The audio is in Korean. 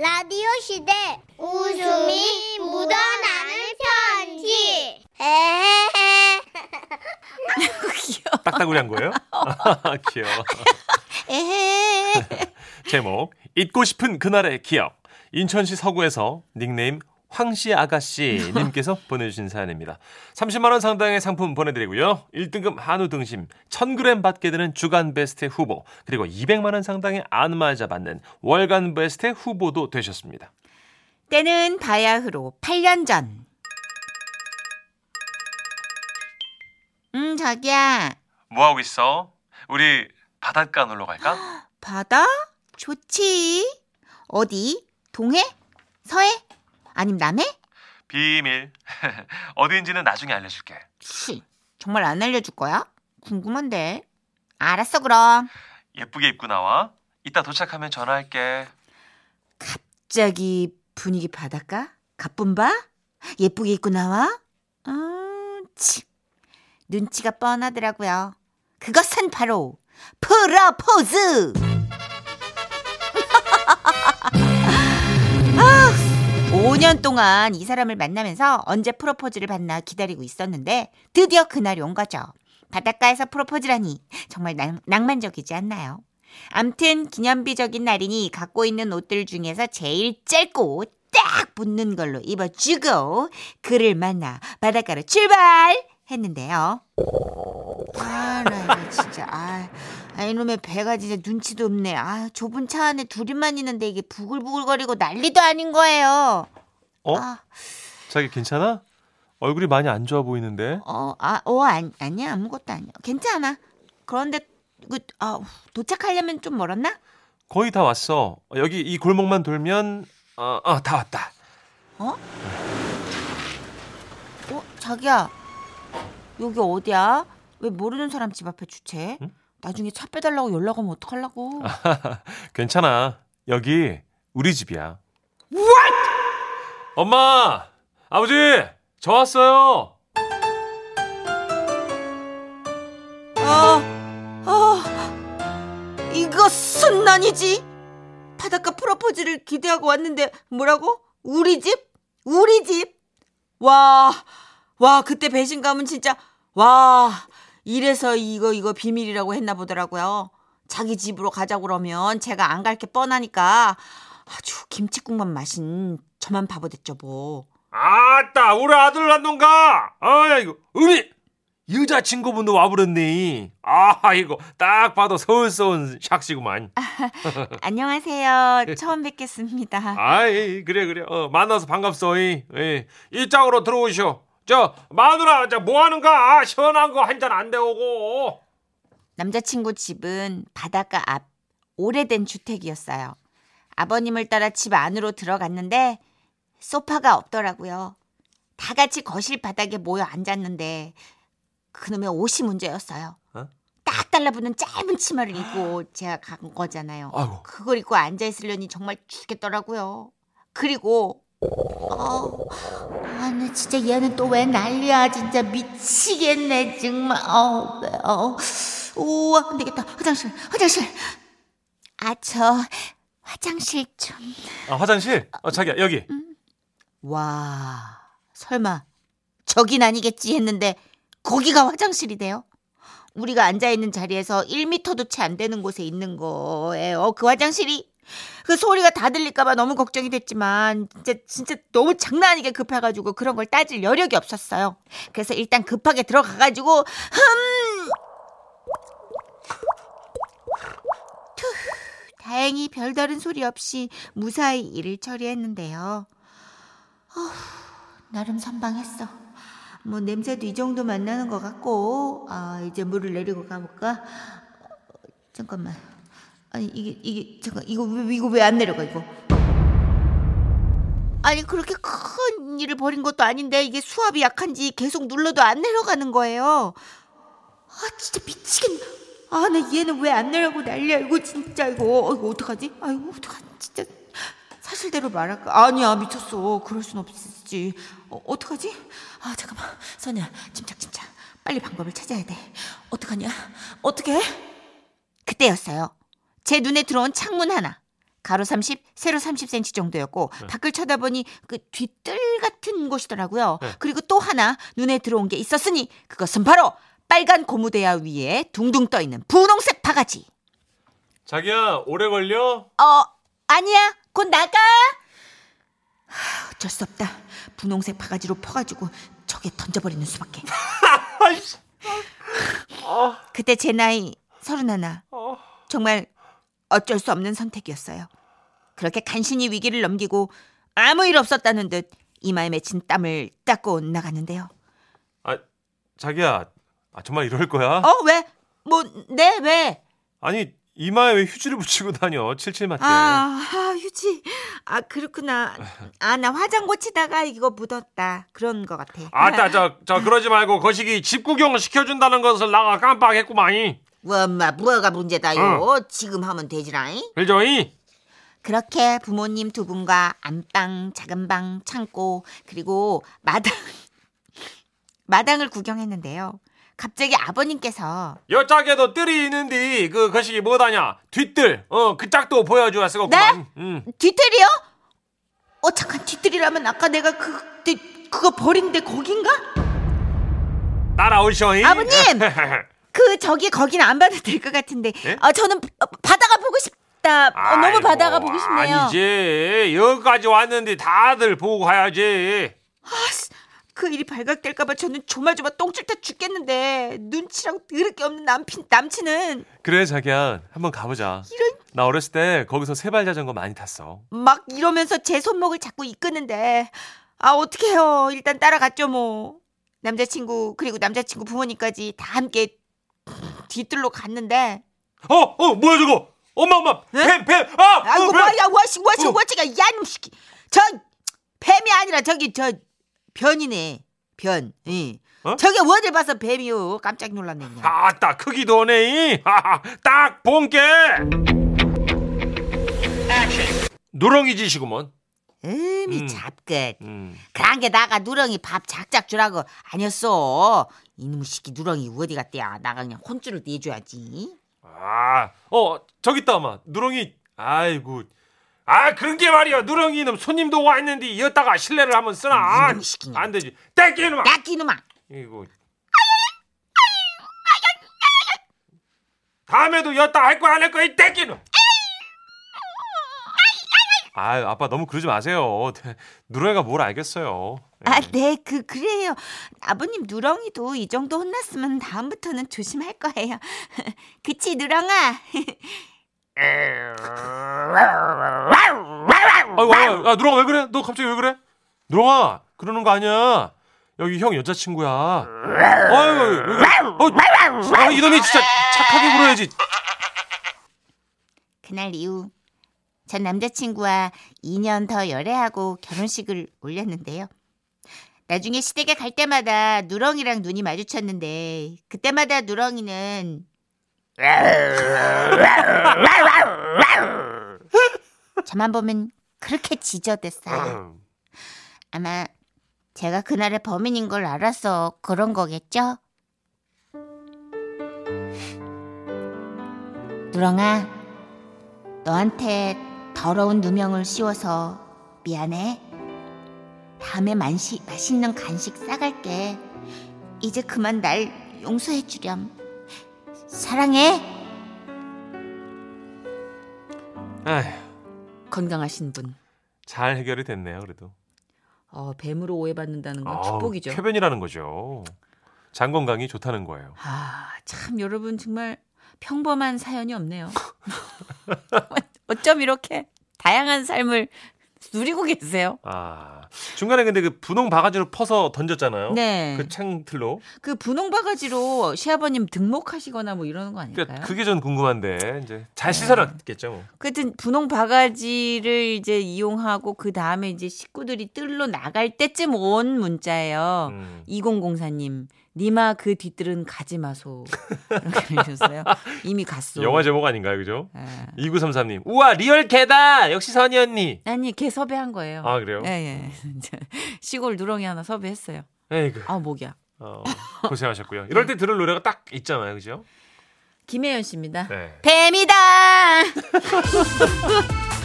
라디오 시대 웃음이 묻어나는 편지. 에헤헤. 딱따구리 한 거예요? 귀여워. 에헤. 제목 잊고 싶은 그날의 기억. 인천시 서구에서 닉네임 황씨 아가씨 님께서 보내주신 사연입니다. 30만 원 상당의 상품 보내드리고요. 1등급 한우 등심 1000g 받게 되는 주간 베스트 후보 그리고 200만 원 상당의 안마자 받는 월간 베스트 후보도 되셨습니다. 때는 바야흐로 8년 전. 음, 자기야. 뭐 하고 있어? 우리 바닷가 놀러 갈까? 바다? 좋지. 어디? 동해? 서해? 아님 남해? 비밀. 어디인지는 나중에 알려줄게. 치, 정말 안 알려줄 거야? 궁금한데. 알았어, 그럼. 예쁘게 입고 나와. 이따 도착하면 전화할게. 갑자기 분위기 바닷가? 가뿐 봐? 예쁘게 입고 나와? 음, 치. 눈치가 뻔하더라고요. 그것은 바로 프로포즈! 5년 동안 이 사람을 만나면서 언제 프로포즈를 받나 기다리고 있었는데 드디어 그날이 온 거죠. 바닷가에서 프로포즈라니 정말 낭, 낭만적이지 않나요? 암튼 기념비적인 날이니 갖고 있는 옷들 중에서 제일 짧고 딱 붙는 걸로 입어주고 그를 만나 바닷가로 출발! 했는데요. 아, 나 진짜, 아, 아, 이놈의 배가 진짜 눈치도 없네. 아, 좁은 차 안에 둘이만 있는데 이게 부글부글거리고 난리도 아닌 거예요. 어? 아, 자기 괜찮아? 얼굴이 많이 안 좋아 보이는데. 어, 아, 어, 아니, 아니야. 아무것도 아니야. 괜찮아. 그런데, 그, 아, 도착하려면 좀 멀었나? 거의 다 왔어. 여기 이 골목만 돌면 어, 어, 다 왔다. 어? 어, 자기야. 여기 어디야? 왜 모르는 사람 집 앞에 주차해? 응? 나중에 차 빼달라고 연락 오면 어떡하려고? 괜찮아. 여기 우리 집이야. 엄마, 아버지, 저 왔어요. 아, 아, 이것은 아니지. 바닷가 프로포즈를 기대하고 왔는데 뭐라고? 우리 집? 우리 집? 와, 와 그때 배신감은 진짜 와 이래서 이거 이거 비밀이라고 했나 보더라고요. 자기 집으로 가자고 그러면 제가 안 갈 게 뻔하니까 아주 김치국만 마신 저만 바보 됐죠 뭐. 아따, 우리 아들 낳는가? 아, 이거 음이 여자친구분도 와버렸네. 아, 이거 딱 봐도 서울서 온 샥시구만. 안녕하세요. 처음 뵙겠습니다. 아이, 그래, 그래. 어, 만나서 반갑소. 이. 예. 이쪽으로 들어오시오. 저, 마누라, 저, 뭐 하는가? 시원한 거 한 잔 안 데우고. 남자친구 집은 바닷가 앞 오래된 주택이었어요. 아버님을 따라 집 안으로 들어갔는데 소파가 없더라고요. 다 같이 거실 바닥에 모여 앉았는데 그놈의 옷이 문제였어요. 어? 딱 달라붙는 짧은 치마를 입고 제가 간 거잖아요. 아이고. 그걸 입고 앉아 있으려니 정말 죽겠더라고요. 그리고 어, 아, 나 진짜 얘는 또 왜 난리야? 진짜 미치겠네 정말. 어, 어, 오, 안 되겠다. 화장실, 화장실. 아, 저 화장실 좀. 아, 화장실? 어, 자기야, 여기. 와, 설마 저긴 아니겠지 했는데 거기가 화장실이래요. 우리가 앉아 있는 자리에서 1미터도 채 안 되는 곳에 있는 거예요. 그 화장실이 그 소리가 다 들릴까봐 너무 걱정이 됐지만 진짜 진짜 너무 장난 아니게 급해가지고 그런 걸 따질 여력이 없었어요. 그래서 일단 급하게 들어가가지고 흠 다행히 별다른 소리 없이 무사히 일을 처리했는데요. 어후, 나름 선방했어. 뭐 냄새도 이 정도만 나는 것 같고 아 이제 물을 내리고 가볼까? 어, 잠깐만. 아니 이게 이게 잠깐 이거 왜 이거 왜 안 내려가 이거? 아니 그렇게 큰 일을 벌인 것도 아닌데 이게 수압이 약한지 계속 눌러도 안 내려가는 거예요. 아 진짜 미치겠네. 아 나 얘는 왜 안 내려고 난리야 이거 진짜 이거 어, 이거 어떡하지? 아이고 어떡하지 진짜 사실대로 말할까? 아니야 미쳤어. 그럴 순 없지. 어, 어떡하지? 아 잠깐만 선우야 침착 침착 빨리 방법을 찾아야 돼. 어떡하냐? 어떻게? 그때였어요. 제 눈에 들어온 창문 하나. 가로 30, 세로 30cm 정도였고 네. 밖을 쳐다보니 그 뒤뜰 같은 곳이더라고요. 네. 그리고 또 하나 눈에 들어온 게 있었으니 그것은 바로 빨간 고무대야 위에 둥둥 떠 있는 분홍색 바가지. 자기야 오래 걸려? 어, 아니야. 곧 나가. 하, 어쩔 수 없다. 분홍색 바가지로 퍼가지고 저게 던져버리는 수밖에. 아, 그때 제 나이 서른 하나. 아. 정말 어쩔 수 없는 선택이었어요. 그렇게 간신히 위기를 넘기고 아무 일 없었다는 듯 이마에 맺힌 땀을 닦고 나갔는데요. 아, 자기야. 아, 정말 이럴 거야? 어, 왜? 뭐, 네, 왜? 아니, 이마에 왜 휴지를 붙이고 다녀? 칠칠 맞게. 아, 아, 휴지. 아, 그렇구나. 아, 나 화장 고치다가 이거 묻었다. 그런 것 같아. 아따, 저, 저, 그러지 말고, 거시기 집 구경 시켜준다는 것을 나가 깜빡했구만. 뭐, 엄마, 뭐가 문제다요? 지금 하면 되지라잉? 그죠이? 그렇게 부모님 두 분과 안방, 작은 방, 창고, 그리고 마당, 마당을 구경했는데요. 갑자기 아버님께서 여 짝에도 뜰이 있는데, 그, 거시기 뭐다냐? 뒷뜰. 어, 그 짝도 쓰겠구만. 네? 응. 뒤뜰이요? 어, 잠깐 뒤뜰이라면 아까 내가 그, 그 그거 버린데 거긴가? 따라오셔이. 아버님! 그 저기 거긴 안 봐도 될 것 같은데. 예? 어, 저는 어, 바다가 보고 싶다. 어, 너무 바다가 보고 싶네요. 아니지. 여기까지 왔는데 다들 보고 가야지. 그 일이 발각될까봐 저는 조마조마 똥줄 때 죽겠는데 눈치랑 더럽게 없는 남친 남친은 그래, 자기야. 한번 가보자. 이런 나 어렸을 때 거기서 세발 자전거 많이 탔어. 막 이러면서 제 손목을 자꾸 이끄는데 아 어떡해요 일단 따라갔죠 뭐 남자친구 그리고 남자친구 부모님까지 다 함께 뒤뜰로 갔는데 어, 어, 뭐야 저거? 엄마, 엄마, 네? 뱀, 뱀, 아, 아이고 어, 뱀! 뭐야 와시 와시 어. 와시가 야놈 시키 저 뱀이 아니라 저기 저 변이네 변 예. 어? 저게 어딜 봐서 뱀이요 깜짝 놀랐네 그냥 아따, 크기도 오네. 딱 본게. 누렁이 짓이구먼. 음이 음. 잡끝 음. 그런 게 나가 누렁이 밥 작작 주라고 아니었어 이놈의 새끼 누렁이 어디 갔대야 나가 그냥 혼쭐을 내줘야지 아, 어, 저기 있다, 엄마. 누렁이. 아이고. 아, 그런 게 말이야. 누렁이 놈 손님도 와 있는데 여기다가 실내를 한번 쓰나? 새끼냐. 안 되지. 떼끼 놈아. 낚이 놈아 이거. 다음에도 여따 할 거야 안 할 거야 이 떼끼 놈. 아, 아빠 너무 그러지 마세요. 누렁이가 뭘 알겠어요. 예. 아네 그 그래요 아버님 누렁이도 이 정도 혼났으면 다음부터는 조심할 거예요 그치 누렁아 아이고, 아이고, 아, 누렁아 왜 그래? 너 갑자기 왜 그래? 누렁아 그러는 거 아니야. 여기 형 여자친구야. 아이고 왜 그래? 어, 아, 이놈이 진짜 착하게 굴어야지. 그날 이후 전 남자친구와 2년 더 열애하고 결혼식을 올렸는데요. 나중에 시댁에 갈 때마다 누렁이랑 눈이 마주쳤는데 그때마다 누렁이는 저만 보면 그렇게 지저댔어요. 아마 제가 그날의 범인인 걸 알아서 그런 거겠죠? 누렁아, 너한테 더러운 누명을 씌워서 미안해. 다음에 만시, 맛있는 간식 싸갈게. 이제 그만 날 용서해 주렴. 사랑해. 아휴, 건강하신 분. 잘 해결이 됐네요. 그래도. 어, 뱀으로 오해받는다는 건 아우, 축복이죠. 쾌변이라는 거죠. 장 건강이 좋다는 거예요. 아, 참 여러분 정말 평범한 사연이 없네요. 어쩜 이렇게 다양한 삶을 누리고 계세요? 아 중간에 근데 그 분홍 바가지로 퍼서 던졌잖아요. 네. 그 창틀로. 그 분홍 바가지로 시아버님 등목하시거나 뭐 이러는 거 아닐까요? 그러니까 그게 전 궁금한데 이제 네. 잘 씻어놨겠죠. 뭐. 하여튼 분홍 바가지를 이제 이용하고 그 다음에 이제 식구들이 뜰로 나갈 때쯤 온 문자예요. 음. 2004님, 니마 그 뒤뜰은 가지 마소. 이렇게 해주셨어요. 이미 갔어. 영화 제목 아닌가요, 그죠? 아. 2933님. 우와 real 개다. 역시 선희 언니. 아니, 개 섭외한 거예요. 아 그래요? 예, 예. 시골 누렁이 하나 섭외했어요. 에이그. 아, 목이야. 어, 고생하셨고요. 이럴 때 들을 노래가 딱 있잖아요, 그죠? 김혜연 씨입니다. 네. 뱀이다!